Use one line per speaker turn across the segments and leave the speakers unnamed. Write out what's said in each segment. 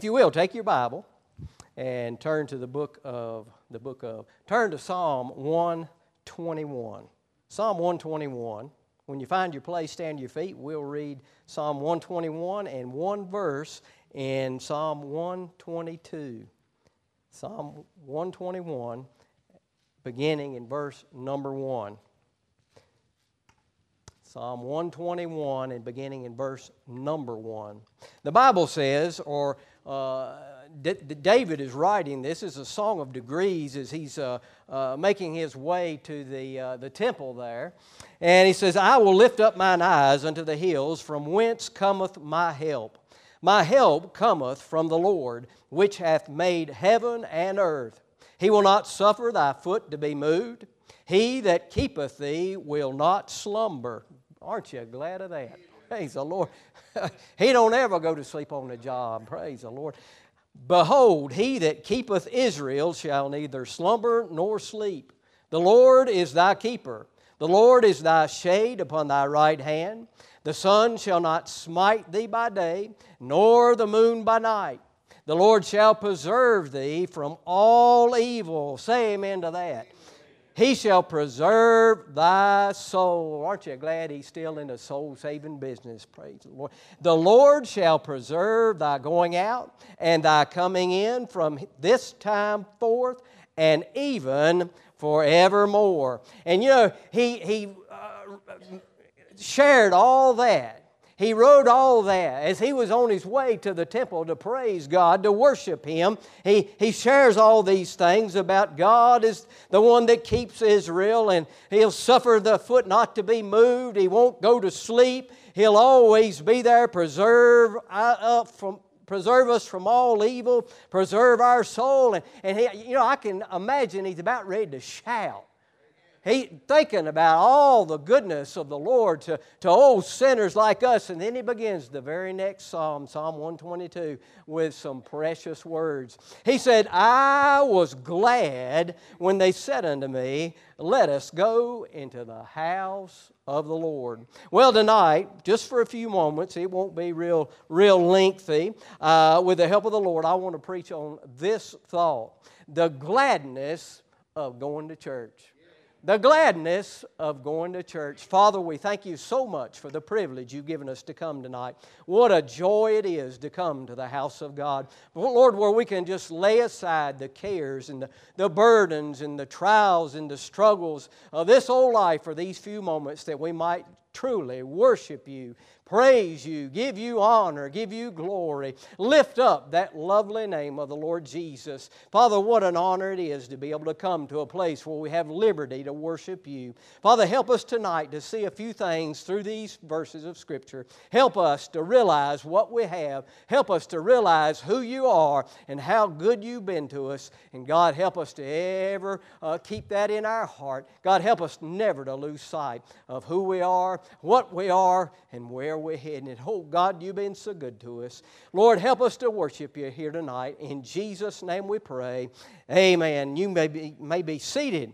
If you will, take your Bible and turn to the book of the book of turn to Psalm 121. Psalm 121. When you find your place, stand your feet. We'll read Psalm 121 and one verse in Psalm 122. Psalm 121, beginning in verse number 1. Psalm 121 and beginning in verse number 1. The Bible says, or uh, D- David is writing this is a song of degrees as he's uh, uh, making his way to the, uh, the temple there. And he says, I will lift up mine eyes unto the hills, from whence cometh my help. My help cometh from the Lord, which hath made heaven and earth. He will not suffer thy foot to be moved. He that keepeth thee will not slumber. Aren't you glad of that? Praise the Lord. he don't ever go to sleep on the job. Praise the Lord. Behold, he that keepeth Israel shall neither slumber nor sleep. The Lord is thy keeper. The Lord is thy shade upon thy right hand. The sun shall not smite thee by day, nor the moon by night. The Lord shall preserve thee from all evil. Say amen to that. He shall preserve thy soul. Aren't you glad he's still in the soul saving business? Praise the Lord. The Lord shall preserve thy going out and thy coming in from this time forth and even forevermore. And you know, he, he uh, shared all that he wrote all that as he was on his way to the temple to praise God, to worship Him. He, he shares all these things about God is the one that keeps Israel, and He'll suffer the foot not to be moved. He won't go to sleep. He'll always be there, preserve uh, from, preserve us from all evil, preserve our soul. And, and he, you know, I can imagine he's about ready to shout he thinking about all the goodness of the Lord to, to old sinners like us. And then he begins the very next psalm, Psalm 122, with some precious words. He said, I was glad when they said unto me, Let us go into the house of the Lord. Well, tonight, just for a few moments, it won't be real, real lengthy. Uh, with the help of the Lord, I want to preach on this thought the gladness of going to church the gladness of going to church. Father, we thank you so much for the privilege you've given us to come tonight. What a joy it is to come to the house of God. Lord, where we can just lay aside the cares and the, the burdens and the trials and the struggles of this old life for these few moments that we might truly worship you, praise you, give you honor, give you glory, lift up that lovely name of the Lord Jesus. Father, what an honor it is to be able to come to a place where we have liberty to worship you. Father, help us tonight to see a few things through these verses of Scripture. Help us to realize what we have. Help us to realize who you are and how good you've been to us. And God, help us to ever uh, keep that in our heart. God, help us never to lose sight of who we are, what we are, and where we're heading. And oh, God, you've been so good to us. Lord, help us to worship you here tonight. In Jesus' name we pray. Amen. You may be, may be seated.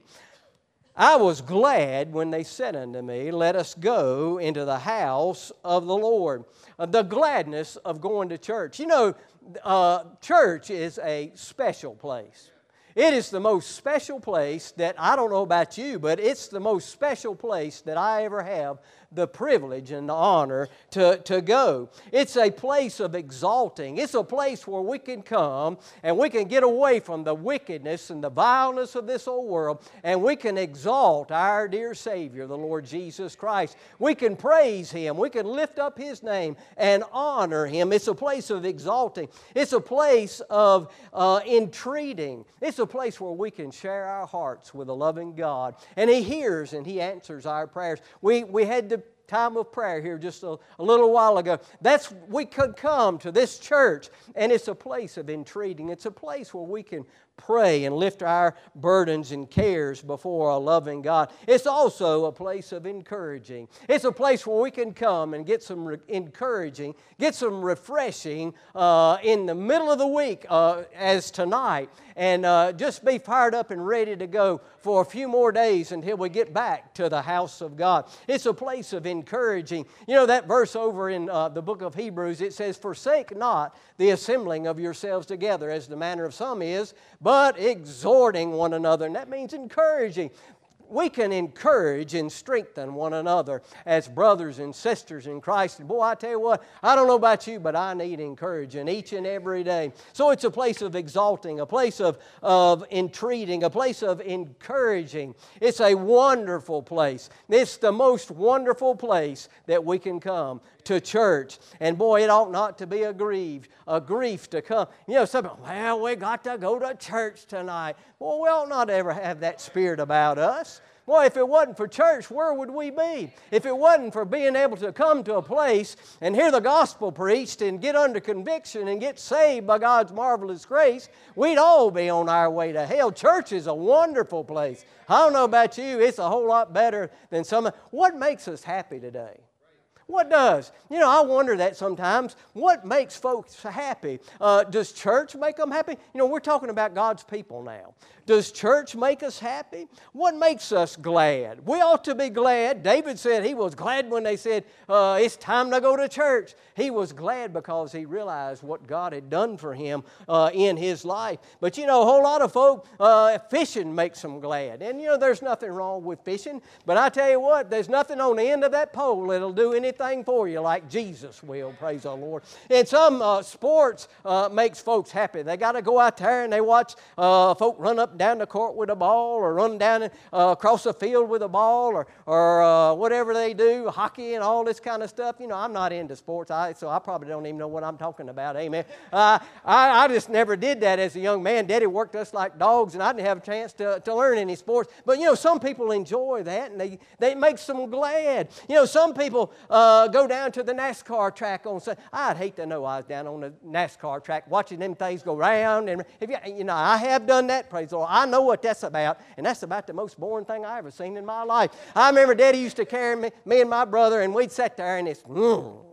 I was glad when they said unto me, Let us go into the house of the Lord. Uh, the gladness of going to church. You know, uh, church is a special place. It is the most special place that I don't know about you, but it's the most special place that I ever have the privilege and the honor to, to go. It's a place of exalting. It's a place where we can come and we can get away from the wickedness and the vileness of this old world and we can exalt our dear Savior, the Lord Jesus Christ. We can praise Him. We can lift up His name and honor Him. It's a place of exalting. It's a place of uh, entreating. It's a place where we can share our hearts with a loving God. And He hears and He answers our prayers. We, we had to time of prayer here just a, a, little while ago. That's we could come to this church, and it's a place of entreating. It's a place where we can pray and lift our burdens and cares before a loving God. It's also a place of encouraging. It's a place where we can come and get some re- encouraging, get some refreshing uh, in the middle of the week, uh, as tonight, and uh, just be fired up and ready to go for a few more days until we get back to the house of God. It's a place of encouraging. You know, that verse over in uh, the book of Hebrews, it says, Forsake not the assembling of yourselves together, as the manner of some is, but exhorting one another. And that means encouraging we can encourage and strengthen one another as brothers and sisters in Christ. And boy, I tell you what, I don't know about you, but I need encouraging each and every day. So it's a place of exalting, a place of, of entreating, a place of encouraging. It's a wonderful place. It's the most wonderful place that we can come to church. And boy, it ought not to be a grief, a grief to come. You know, some well, we got to go to church tonight. Well, we ought not ever have that spirit about us. Boy, if it wasn't for church, where would we be? If it wasn't for being able to come to a place and hear the gospel preached and get under conviction and get saved by God's marvelous grace, we'd all be on our way to hell. Church is a wonderful place. I don't know about you, it's a whole lot better than some. What makes us happy today? What does? You know, I wonder that sometimes. What makes folks happy? Uh, does church make them happy? You know, we're talking about God's people now. Does church make us happy? What makes us glad? We ought to be glad. David said he was glad when they said, uh, It's time to go to church. He was glad because he realized what God had done for him uh, in his life. But you know, a whole lot of folk, uh, fishing makes them glad. And you know, there's nothing wrong with fishing. But I tell you what, there's nothing on the end of that pole that'll do anything for you like Jesus will, praise the Lord. And some uh, sports uh, makes folks happy. They got to go out there and they watch uh, folk run up down the court with a ball or run down uh, across the field with a ball or, or uh, whatever they do, hockey and all this kind of stuff. You know, I'm not into sports, I, so I probably don't even know what I'm talking about. Amen. I, I just never did that as a young man. Daddy worked us like dogs, and I didn't have a chance to, to learn any sports. But, you know, some people enjoy that, and they, they makes them glad. You know, some people uh, go down to the NASCAR track on Sunday. I'd hate to know I was down on the NASCAR track watching them things go round. And if you, you know, I have done that, praise the Lord. I know what that's about, and that's about the most boring thing I ever seen in my life. I remember Daddy used to carry me, me and my brother, and we'd sit there and it's, mm,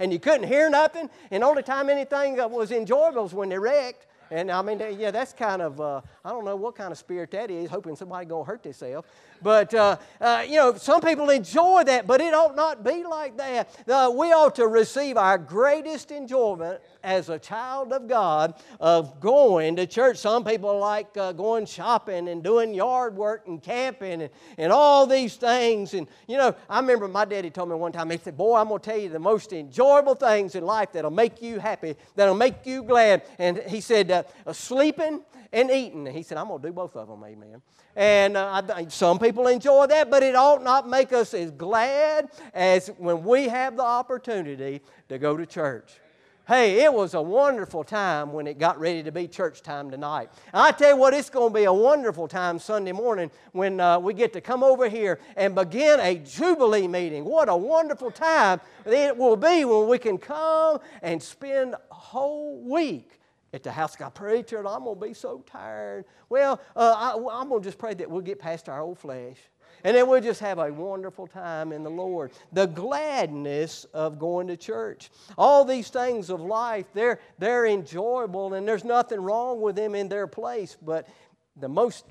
and you couldn't hear nothing. And only time anything was enjoyable was when they wrecked. And I mean, yeah, that's kind of, uh, I don't know what kind of spirit that is, hoping somebody going to hurt themselves. But, uh, uh, you know, some people enjoy that, but it ought not be like that. Uh, we ought to receive our greatest enjoyment as a child of God of going to church. Some people like uh, going shopping and doing yard work and camping and, and all these things. And, you know, I remember my daddy told me one time, he said, Boy, I'm going to tell you the most enjoyable things in life that'll make you happy, that'll make you glad. And he said, uh, sleeping and eating. And he said, I'm going to do both of them, amen. And uh, I, some people enjoy that, but it ought not make us as glad as when we have the opportunity to go to church. Hey, it was a wonderful time when it got ready to be church time tonight. I tell you what, it's going to be a wonderful time Sunday morning when uh, we get to come over here and begin a Jubilee meeting. What a wonderful time it will be when we can come and spend a whole week at the house. God, preacher, I'm going to be so tired. Well, uh, I, I'm going to just pray that we'll get past our old flesh. And then we'll just have a wonderful time in the Lord. The gladness of going to church. All these things of life, they're, they're enjoyable and there's nothing wrong with them in their place. But the most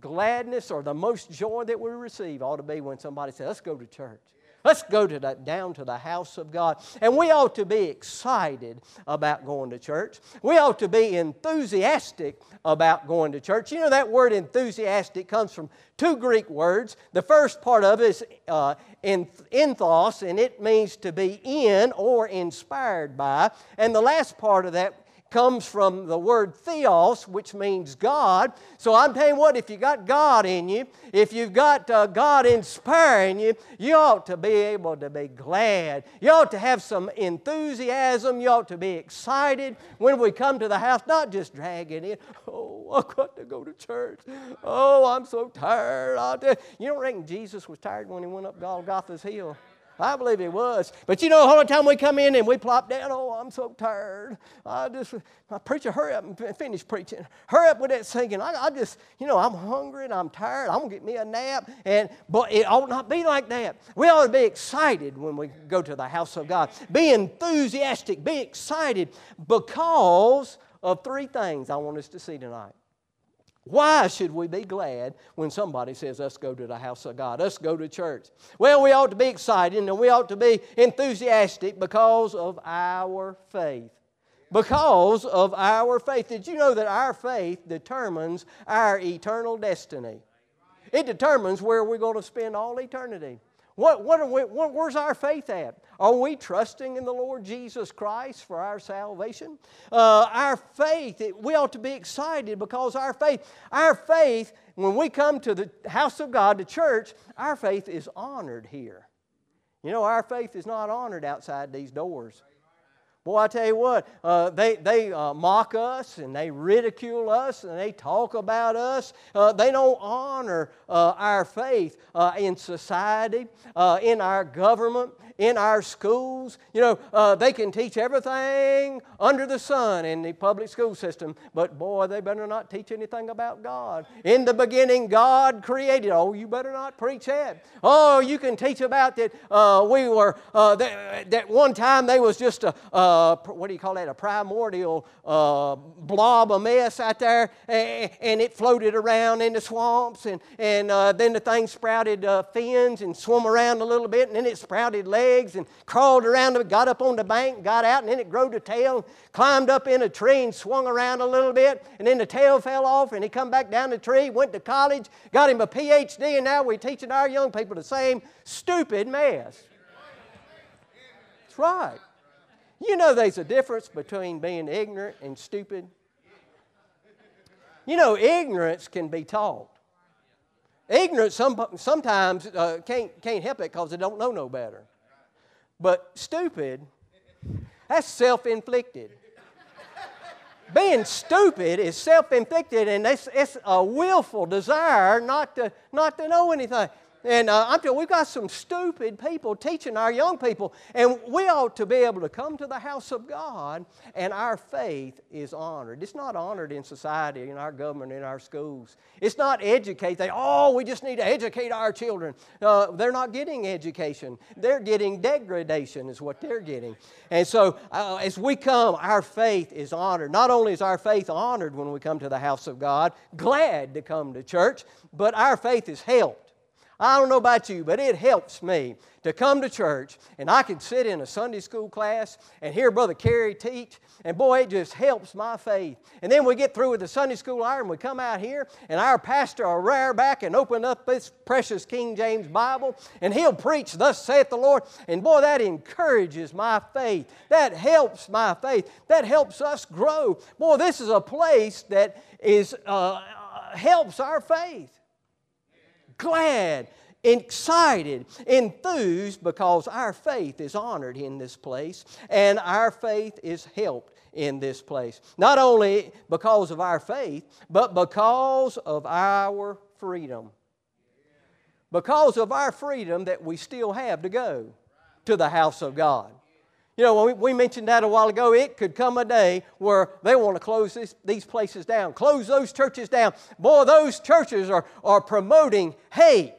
gladness or the most joy that we receive ought to be when somebody says, Let's go to church. Let's go to that, down to the house of God. And we ought to be excited about going to church. We ought to be enthusiastic about going to church. You know, that word enthusiastic comes from two Greek words. The first part of it is uh, enthos, and it means to be in or inspired by. And the last part of that comes from the word theos, which means God. So I'm you what, if you got God in you, if you've got uh, God inspiring you, you ought to be able to be glad. You ought to have some enthusiasm. You ought to be excited when we come to the house, not just dragging in. Oh, I've got to go to church. Oh, I'm so tired. You don't reckon Jesus was tired when he went up Golgotha's hill? I believe it was. But you know, all the time we come in and we plop down, oh, I'm so tired. I just, my preacher, hurry up and finish preaching. Hurry up with that singing. I, I just, you know, I'm hungry and I'm tired. I'm going to get me a nap. And, but it ought not be like that. We ought to be excited when we go to the house of God. Be enthusiastic. Be excited because of three things I want us to see tonight. Why should we be glad when somebody says, Let's go to the house of God, let's go to church? Well, we ought to be excited and we ought to be enthusiastic because of our faith. Because of our faith. Did you know that our faith determines our eternal destiny? It determines where we're going to spend all eternity. What, what, are we, what, where's our faith at? Are we trusting in the Lord Jesus Christ for our salvation? Uh, our faith, it, we ought to be excited because our faith, our faith, when we come to the house of God, the church, our faith is honored here. You know, our faith is not honored outside these doors. Boy, I tell you what, uh, they, they uh, mock us and they ridicule us and they talk about us. Uh, they don't honor uh, our faith uh, in society, uh, in our government, in our schools. You know, uh, they can teach everything under the sun in the public school system, but boy, they better not teach anything about God. In the beginning, God created. Oh, you better not preach that. Oh, you can teach about that uh, we were, uh, that, that, one time they was just a, what do you call that, a primordial uh, blob of mess out there, and, and, it floated around in the swamps, and, and uh, then the thing sprouted uh, fins and swam around a little bit, and then it sprouted legs legs and crawled around got up on the bank, got out, and then it growed a tail, climbed up in a tree and swung around a little bit, and then the tail fell off, and he come back down the tree, went to college, got him a PhD, and now we're teaching our young people the same stupid mess. That's right. You know there's a difference between being ignorant and stupid. You know, ignorance can be taught. Ignorance some, sometimes uh, can't, can't help it because they don't know no better. But stupid, that's self inflicted. Being stupid is self inflicted, and it's, it's a willful desire not to, not to know anything. And uh, I'm telling we've got some stupid people teaching our young people, and we ought to be able to come to the house of God, and our faith is honored. It's not honored in society, in our government, in our schools. It's not educate. They, oh, we just need to educate our children. Uh, they're not getting education. They're getting degradation, is what they're getting. And so, uh, as we come, our faith is honored. Not only is our faith honored when we come to the house of God, glad to come to church, but our faith is helped I don't know about you, but it helps me to come to church and I can sit in a Sunday school class and hear Brother Carey teach, and boy, it just helps my faith. And then we get through with the Sunday school hour and we come out here, and our pastor will back and open up this precious King James Bible, and he'll preach, Thus saith the Lord. And boy, that encourages my faith. That helps my faith. That helps us grow. Boy, this is a place that is, uh, helps our faith glad, excited, enthused because our faith is honored in this place and our faith is helped in this place. Not only because of our faith, but because of our freedom. Because of our freedom that we still have to go to the house of God. You know, we, we mentioned that a while ago. It could come a day where they want to close this, these places down, close those churches down. Boy, those churches are, are promoting hate.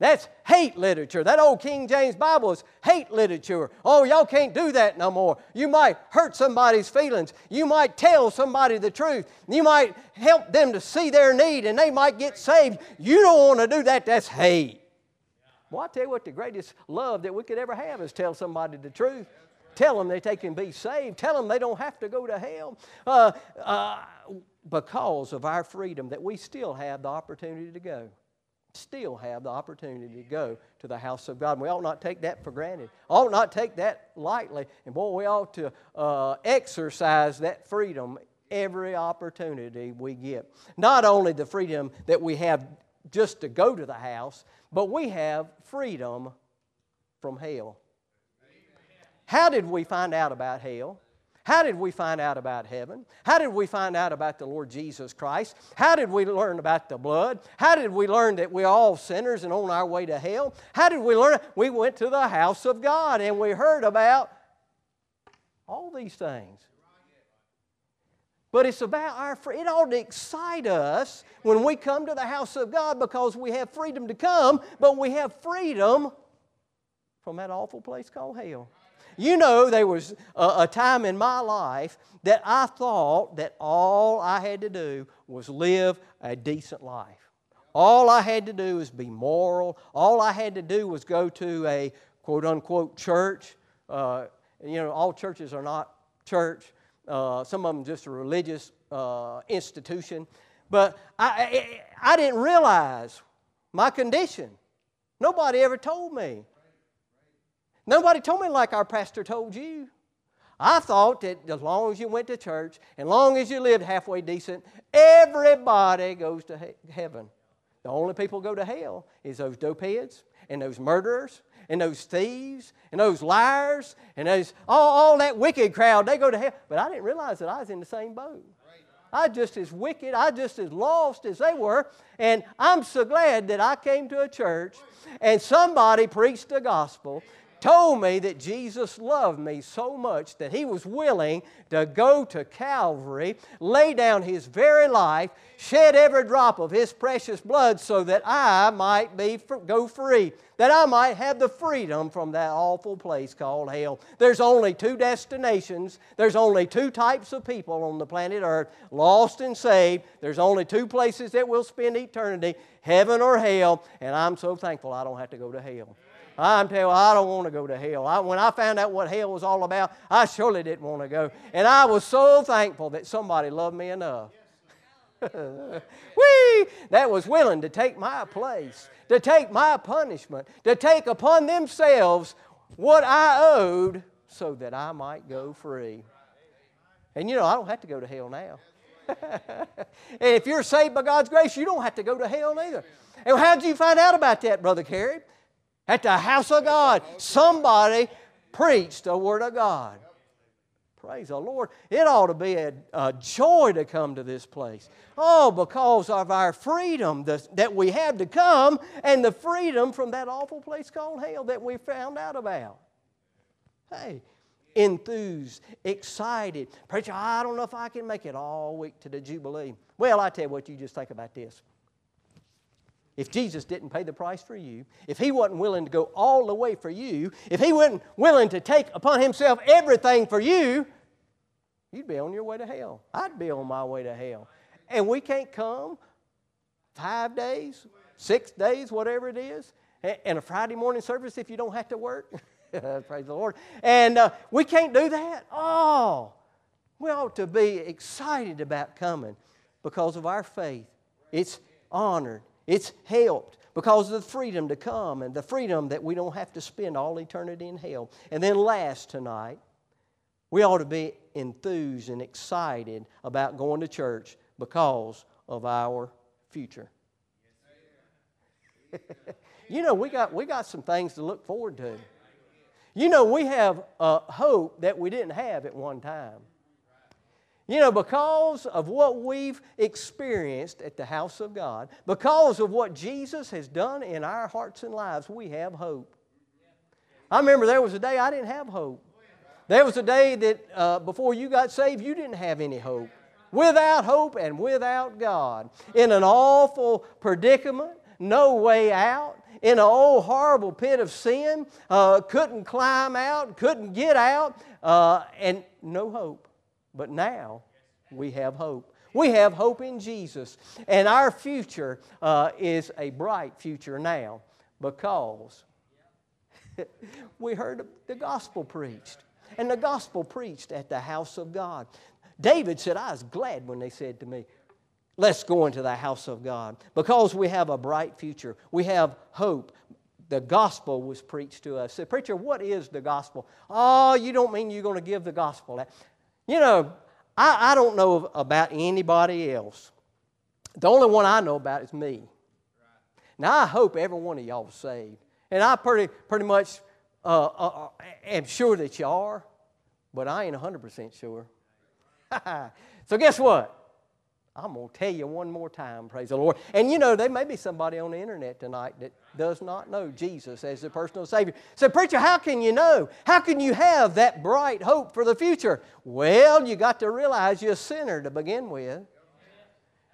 That's hate literature. That old King James Bible is hate literature. Oh, y'all can't do that no more. You might hurt somebody's feelings. You might tell somebody the truth. You might help them to see their need and they might get saved. You don't want to do that. That's hate. Well, I tell you what, the greatest love that we could ever have is tell somebody the truth. Tell them that they can be saved. Tell them they don't have to go to hell. Uh, uh, because of our freedom, that we still have the opportunity to go. Still have the opportunity to go to the house of God. And we ought not take that for granted. Ought not take that lightly. And boy, we ought to uh, exercise that freedom every opportunity we get. Not only the freedom that we have just to go to the house, but we have freedom from hell. How did we find out about hell? How did we find out about heaven? How did we find out about the Lord Jesus Christ? How did we learn about the blood? How did we learn that we're all sinners and on our way to hell? How did we learn? We went to the house of God and we heard about all these things. But it's about our it ought to excite us when we come to the house of God because we have freedom to come, but we have freedom from that awful place called hell. You know, there was a, a, time in my life that I thought that all I had to do was live a decent life. All I had to do was be moral. All I had to do was go to a quote unquote church. Uh, you know, all churches are not church. Uh, some of them just a religious uh, institution. But I, I, I didn't realize my condition. Nobody ever told me. Nobody told me like our pastor told you. I thought that as long as you went to church, and long as you lived halfway decent, everybody goes to he- heaven. The only people go to hell is those dopeheads and those murderers and those thieves and those liars and those all, all that wicked crowd. They go to hell. But I didn't realize that I was in the same boat. I just as wicked, I just as lost as they were. And I'm so glad that I came to a church and somebody preached the gospel told me that Jesus loved me so much that he was willing to go to Calvary, lay down his very life, shed every drop of his precious blood so that I might be go free, that I might have the freedom from that awful place called hell. There's only two destinations. There's only two types of people on the planet Earth, lost and saved. There's only two places that we'll spend eternity, heaven or hell, and I'm so thankful I don't have to go to hell. I'm telling you, I don't want to go to hell. I, when I found out what hell was all about, I surely didn't want to go. And I was so thankful that somebody loved me enough. Whee! That was willing to take my place, to take my punishment, to take upon themselves what I owed so that I might go free. And you know, I don't have to go to hell now. if you're saved by God's grace, you don't have to go to hell either. And how did you find out about that, Brother Carey? At the house of God. Somebody preached the Word of God. Praise the Lord. It ought to be a, a joy to come to this place. Oh, because of our freedom that we have to come and the freedom from that awful place called hell that we found out about. Hey, enthused, excited. Preacher, I don't know if I can make it all week to the Jubilee. Well, I tell you what, you just think about this. If Jesus didn't pay the price for you, if He wasn't willing to go all the way for you, if He wasn't willing to take upon Himself everything for you, you'd be on your way to hell. I'd be on my way to hell. And we can't come five days, six days, whatever it is, and a Friday morning service if you don't have to work. Praise the Lord. And uh, we can't do that. Oh, we ought to be excited about coming because of our faith. It's honored it's helped because of the freedom to come and the freedom that we don't have to spend all eternity in hell. And then, last tonight, we ought to be enthused and excited about going to church because of our future. you know, we got, we got some things to look forward to. You know, we have a hope that we didn't have at one time. You know, because of what we've experienced at the house of God, because of what Jesus has done in our hearts and lives, we have hope. I remember there was a day I didn't have hope. There was a day that uh, before you got saved, you didn't have any hope. Without hope and without God. In an awful predicament, no way out, in an old horrible pit of sin, uh, couldn't climb out, couldn't get out, uh, and no hope. But now we have hope. We have hope in Jesus. And our future uh, is a bright future now because we heard the gospel preached. And the gospel preached at the house of God. David said, I was glad when they said to me, Let's go into the house of God because we have a bright future. We have hope. The gospel was preached to us. Said, Preacher, what is the gospel? Oh, you don't mean you're going to give the gospel. You know, I, I don't know about anybody else. The only one I know about is me. Now, I hope every one of y'all is saved. And I pretty, pretty much uh, uh, uh am sure that you are. but I ain't 100% sure. so, guess what? I'm going to tell you one more time, praise the Lord. And you know, there may be somebody on the internet tonight that does not know Jesus as the personal Savior. So, preacher, how can you know? How can you have that bright hope for the future? Well, you got to realize you're a sinner to begin with.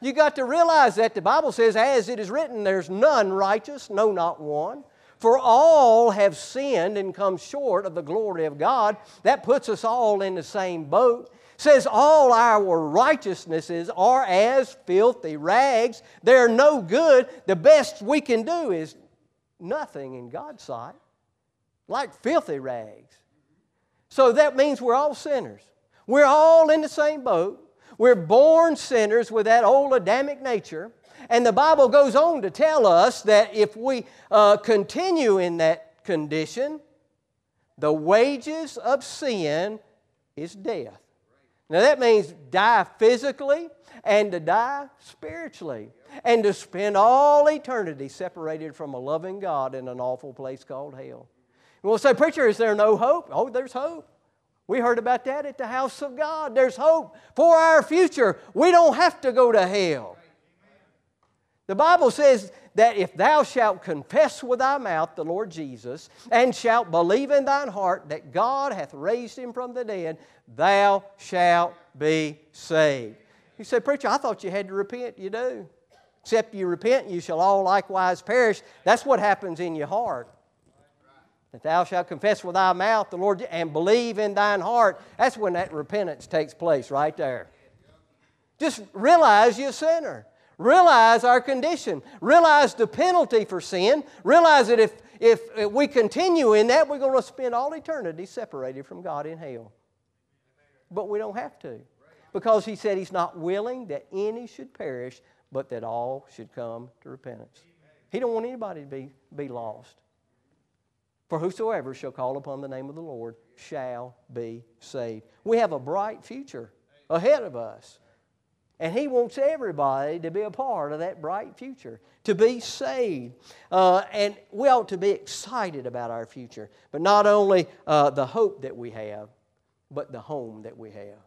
You got to realize that the Bible says, as it is written, there's none righteous, no, not one. For all have sinned and come short of the glory of God. That puts us all in the same boat. Says all our righteousnesses are as filthy rags. They're no good. The best we can do is nothing in God's sight, like filthy rags. So that means we're all sinners. We're all in the same boat. We're born sinners with that old Adamic nature. And the Bible goes on to tell us that if we uh, continue in that condition, the wages of sin is death. Now that means die physically and to die spiritually and to spend all eternity separated from a loving God in an awful place called hell. And we'll say, Preacher, is there no hope? Oh, there's hope. We heard about that at the house of God. There's hope for our future. We don't have to go to hell. The Bible says that if thou shalt confess with thy mouth the Lord Jesus, and shalt believe in thine heart that God hath raised him from the dead, thou shalt be saved. You say, Preacher, I thought you had to repent. You do. Except you repent, you shall all likewise perish. That's what happens in your heart. That thou shalt confess with thy mouth the Lord and believe in thine heart. That's when that repentance takes place, right there. Just realize you're a sinner. Realize our condition. Realize the penalty for sin. Realize that if, if, if we continue in that, we're going to spend all eternity separated from God in hell. But we don't have to. Because He said He's not willing that any should perish, but that all should come to repentance. He don't want anybody to be, be lost. For whosoever shall call upon the name of the Lord shall be saved. We have a bright future ahead of us. And He wants everybody to be a part of that bright future, to be saved. Uh, and we ought to be excited about our future, but not only uh, the hope that we have, but the home that we have.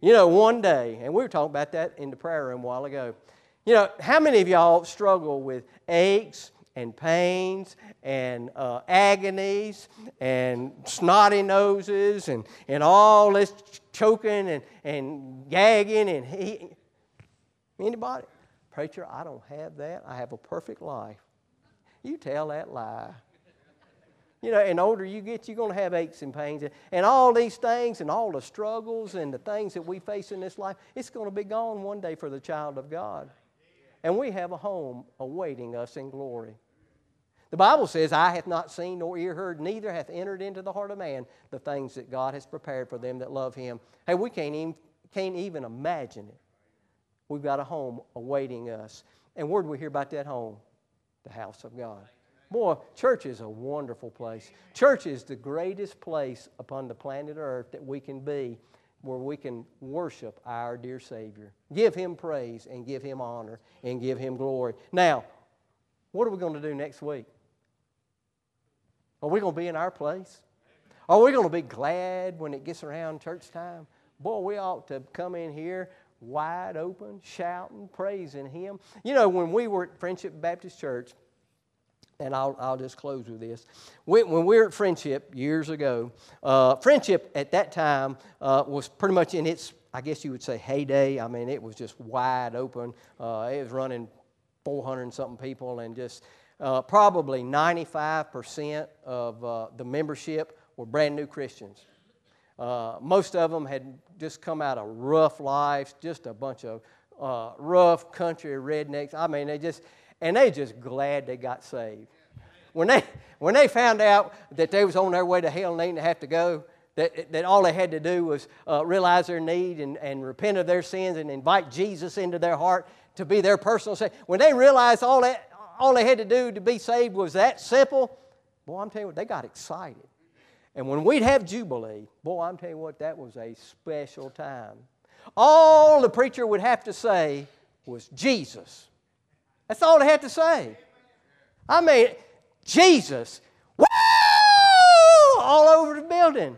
You know, one day, and we were talking about that in the prayer room a while ago. You know, how many of y'all struggle with aches and pains and uh, agonies and snotty noses and, and all this choking and, and gagging and he, anybody? Preacher, I don't have that. I have a perfect life. You tell that lie. You know, and older you get, you're going to have aches and pains. And all these things and all the struggles and the things that we face in this life, it's going to be gone one day for the child of God. And we have a home awaiting us in glory. The Bible says, Eye hath not seen nor ear heard, neither hath entered into the heart of man the things that God has prepared for them that love him. Hey, we can't even, can't even imagine it. We've got a home awaiting us. And where do we hear about that home? The house of God. Boy, church is a wonderful place. Church is the greatest place upon the planet Earth that we can be where we can worship our dear Savior. Give Him praise and give Him honor and give Him glory. Now, what are we going to do next week? Are we going to be in our place? Are we going to be glad when it gets around church time? Boy, we ought to come in here wide open, shouting, praising Him. You know, when we were at Friendship Baptist Church, and I'll, I'll just close with this. when we were at Friendship years ago, uh, Friendship at that time uh, was pretty much in its, I guess you would say, heyday. I mean, it was just wide open. Uh, it was running 400 and something people, and just uh, probably 95% of uh, the membership were brand new Christians. Uh, most of them had just come out of rough lives, just a bunch of uh, rough country rednecks. I mean, they just, and they just glad they got saved. When they, when they found out that they was on their way to hell and they didn't have to go, that, that all they had to do was uh, realize their need and, and repent of their sins and invite Jesus into their heart to be their personal Savior. When they realized all that, all they had to do to be saved was that simple, boy, I'm telling you what, they got excited. And when we'd have Jubilee, boy, I'm telling you what, that was a special time. All the preacher would have to say was Jesus. That's all they had to say. I mean, Jesus, woo, all over the building.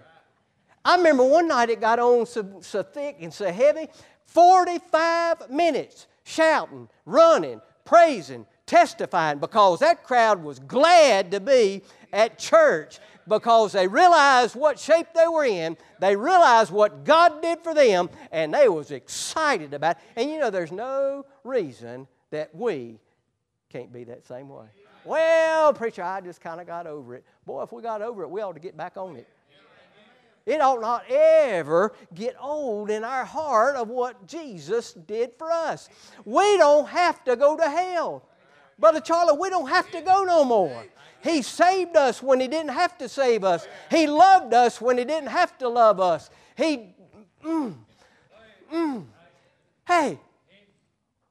I remember one night it got on so, so thick and so heavy, 45 minutes shouting, running, praising, testifying because that crowd was glad to be at church because they realized what shape they were in they realized what god did for them and they was excited about it and you know there's no reason that we can't be that same way well preacher i just kind of got over it boy if we got over it we ought to get back on it it ought not ever get old in our heart of what Jesus did for us. We don't have to go to hell. Brother Charlie, we don't have to go no more. He saved us when He didn't have to save us. He loved us when He didn't have to love us. He, mm, mm. Hey,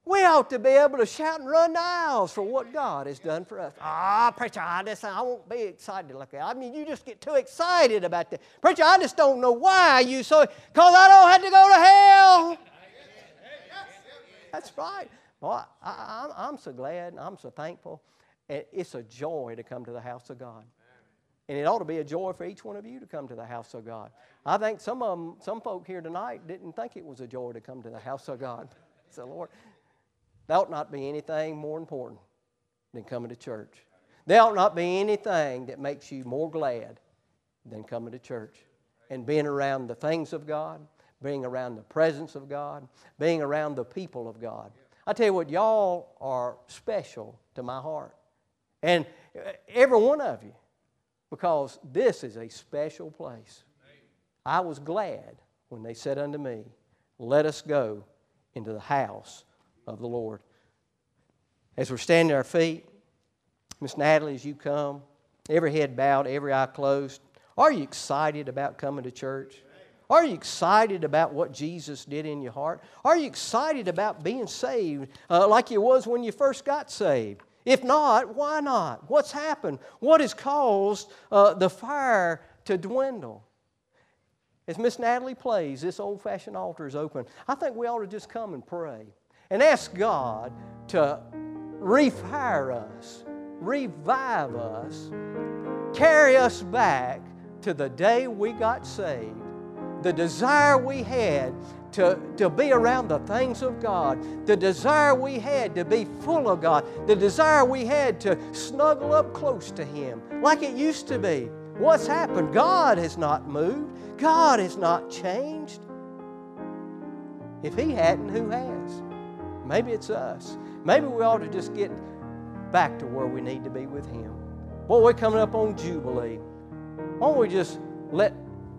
we ought to be able to shout and run the aisles for what God has done for us. Ah, preacher, I just I won't be excited like that. I mean, you just get too excited about that. Preacher, I just don't know why you so because I don't have to go to hell. That's right. Boy, I, am so glad and I'm so thankful. It's a joy to come to the house of God. And it ought to be a joy for each one of you to come to the house of God. I think some of them, some folk here tonight didn't think it was a joy to come to the house of God. So, Lord, there ought not be anything more important than coming to church. There ought not be anything that makes you more glad than coming to church and being around the things of God, being around the presence of God, being around the people of God. I tell you what, y'all are special to my heart. And uh, every one of you, because this is a special place. I was glad when they said unto me, Let us go into the house of the Lord. As we're standing at our feet, Miss Natalie, as you come, every head bowed, every eye closed, are you excited about coming to church? Are you excited about what Jesus did in your heart? Are you excited about being saved uh, like you was when you first got saved? If not, why not? What's happened? What has caused uh, the fire to dwindle? As Miss Natalie plays, this old fashioned altar is open. I think we ought to just come and pray and ask God to refire us, revive us, carry us back to the day we got saved the desire we had to, to be around the things of God, the desire we had to be full of God, the desire we had to snuggle up close to Him like it used to be. What's happened? God has not moved, God has not changed. If He hadn't, who has? Maybe it's us. Maybe we ought to just get back to where we need to be with Him. Boy, we're coming up on Jubilee. Why don't we just let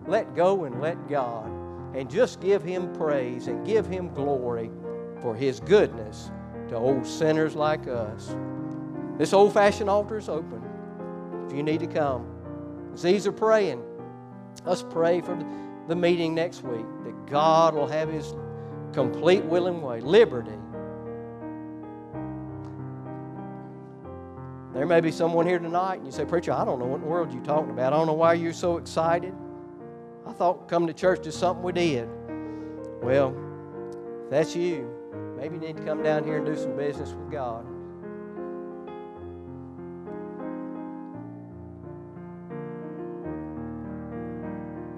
let go and let God and just give Him praise and give Him glory for His goodness to old sinners like us. This old fashioned altar is open if you need to come. As these are praying, let's pray for the meeting next week that God will have His complete will and way, liberty. There may be someone here tonight and you say, Preacher, I don't know what in the world you're talking about. I don't know why you're so excited. Thought coming to church is something we did. Well, if that's you, maybe you need to come down here and do some business with God.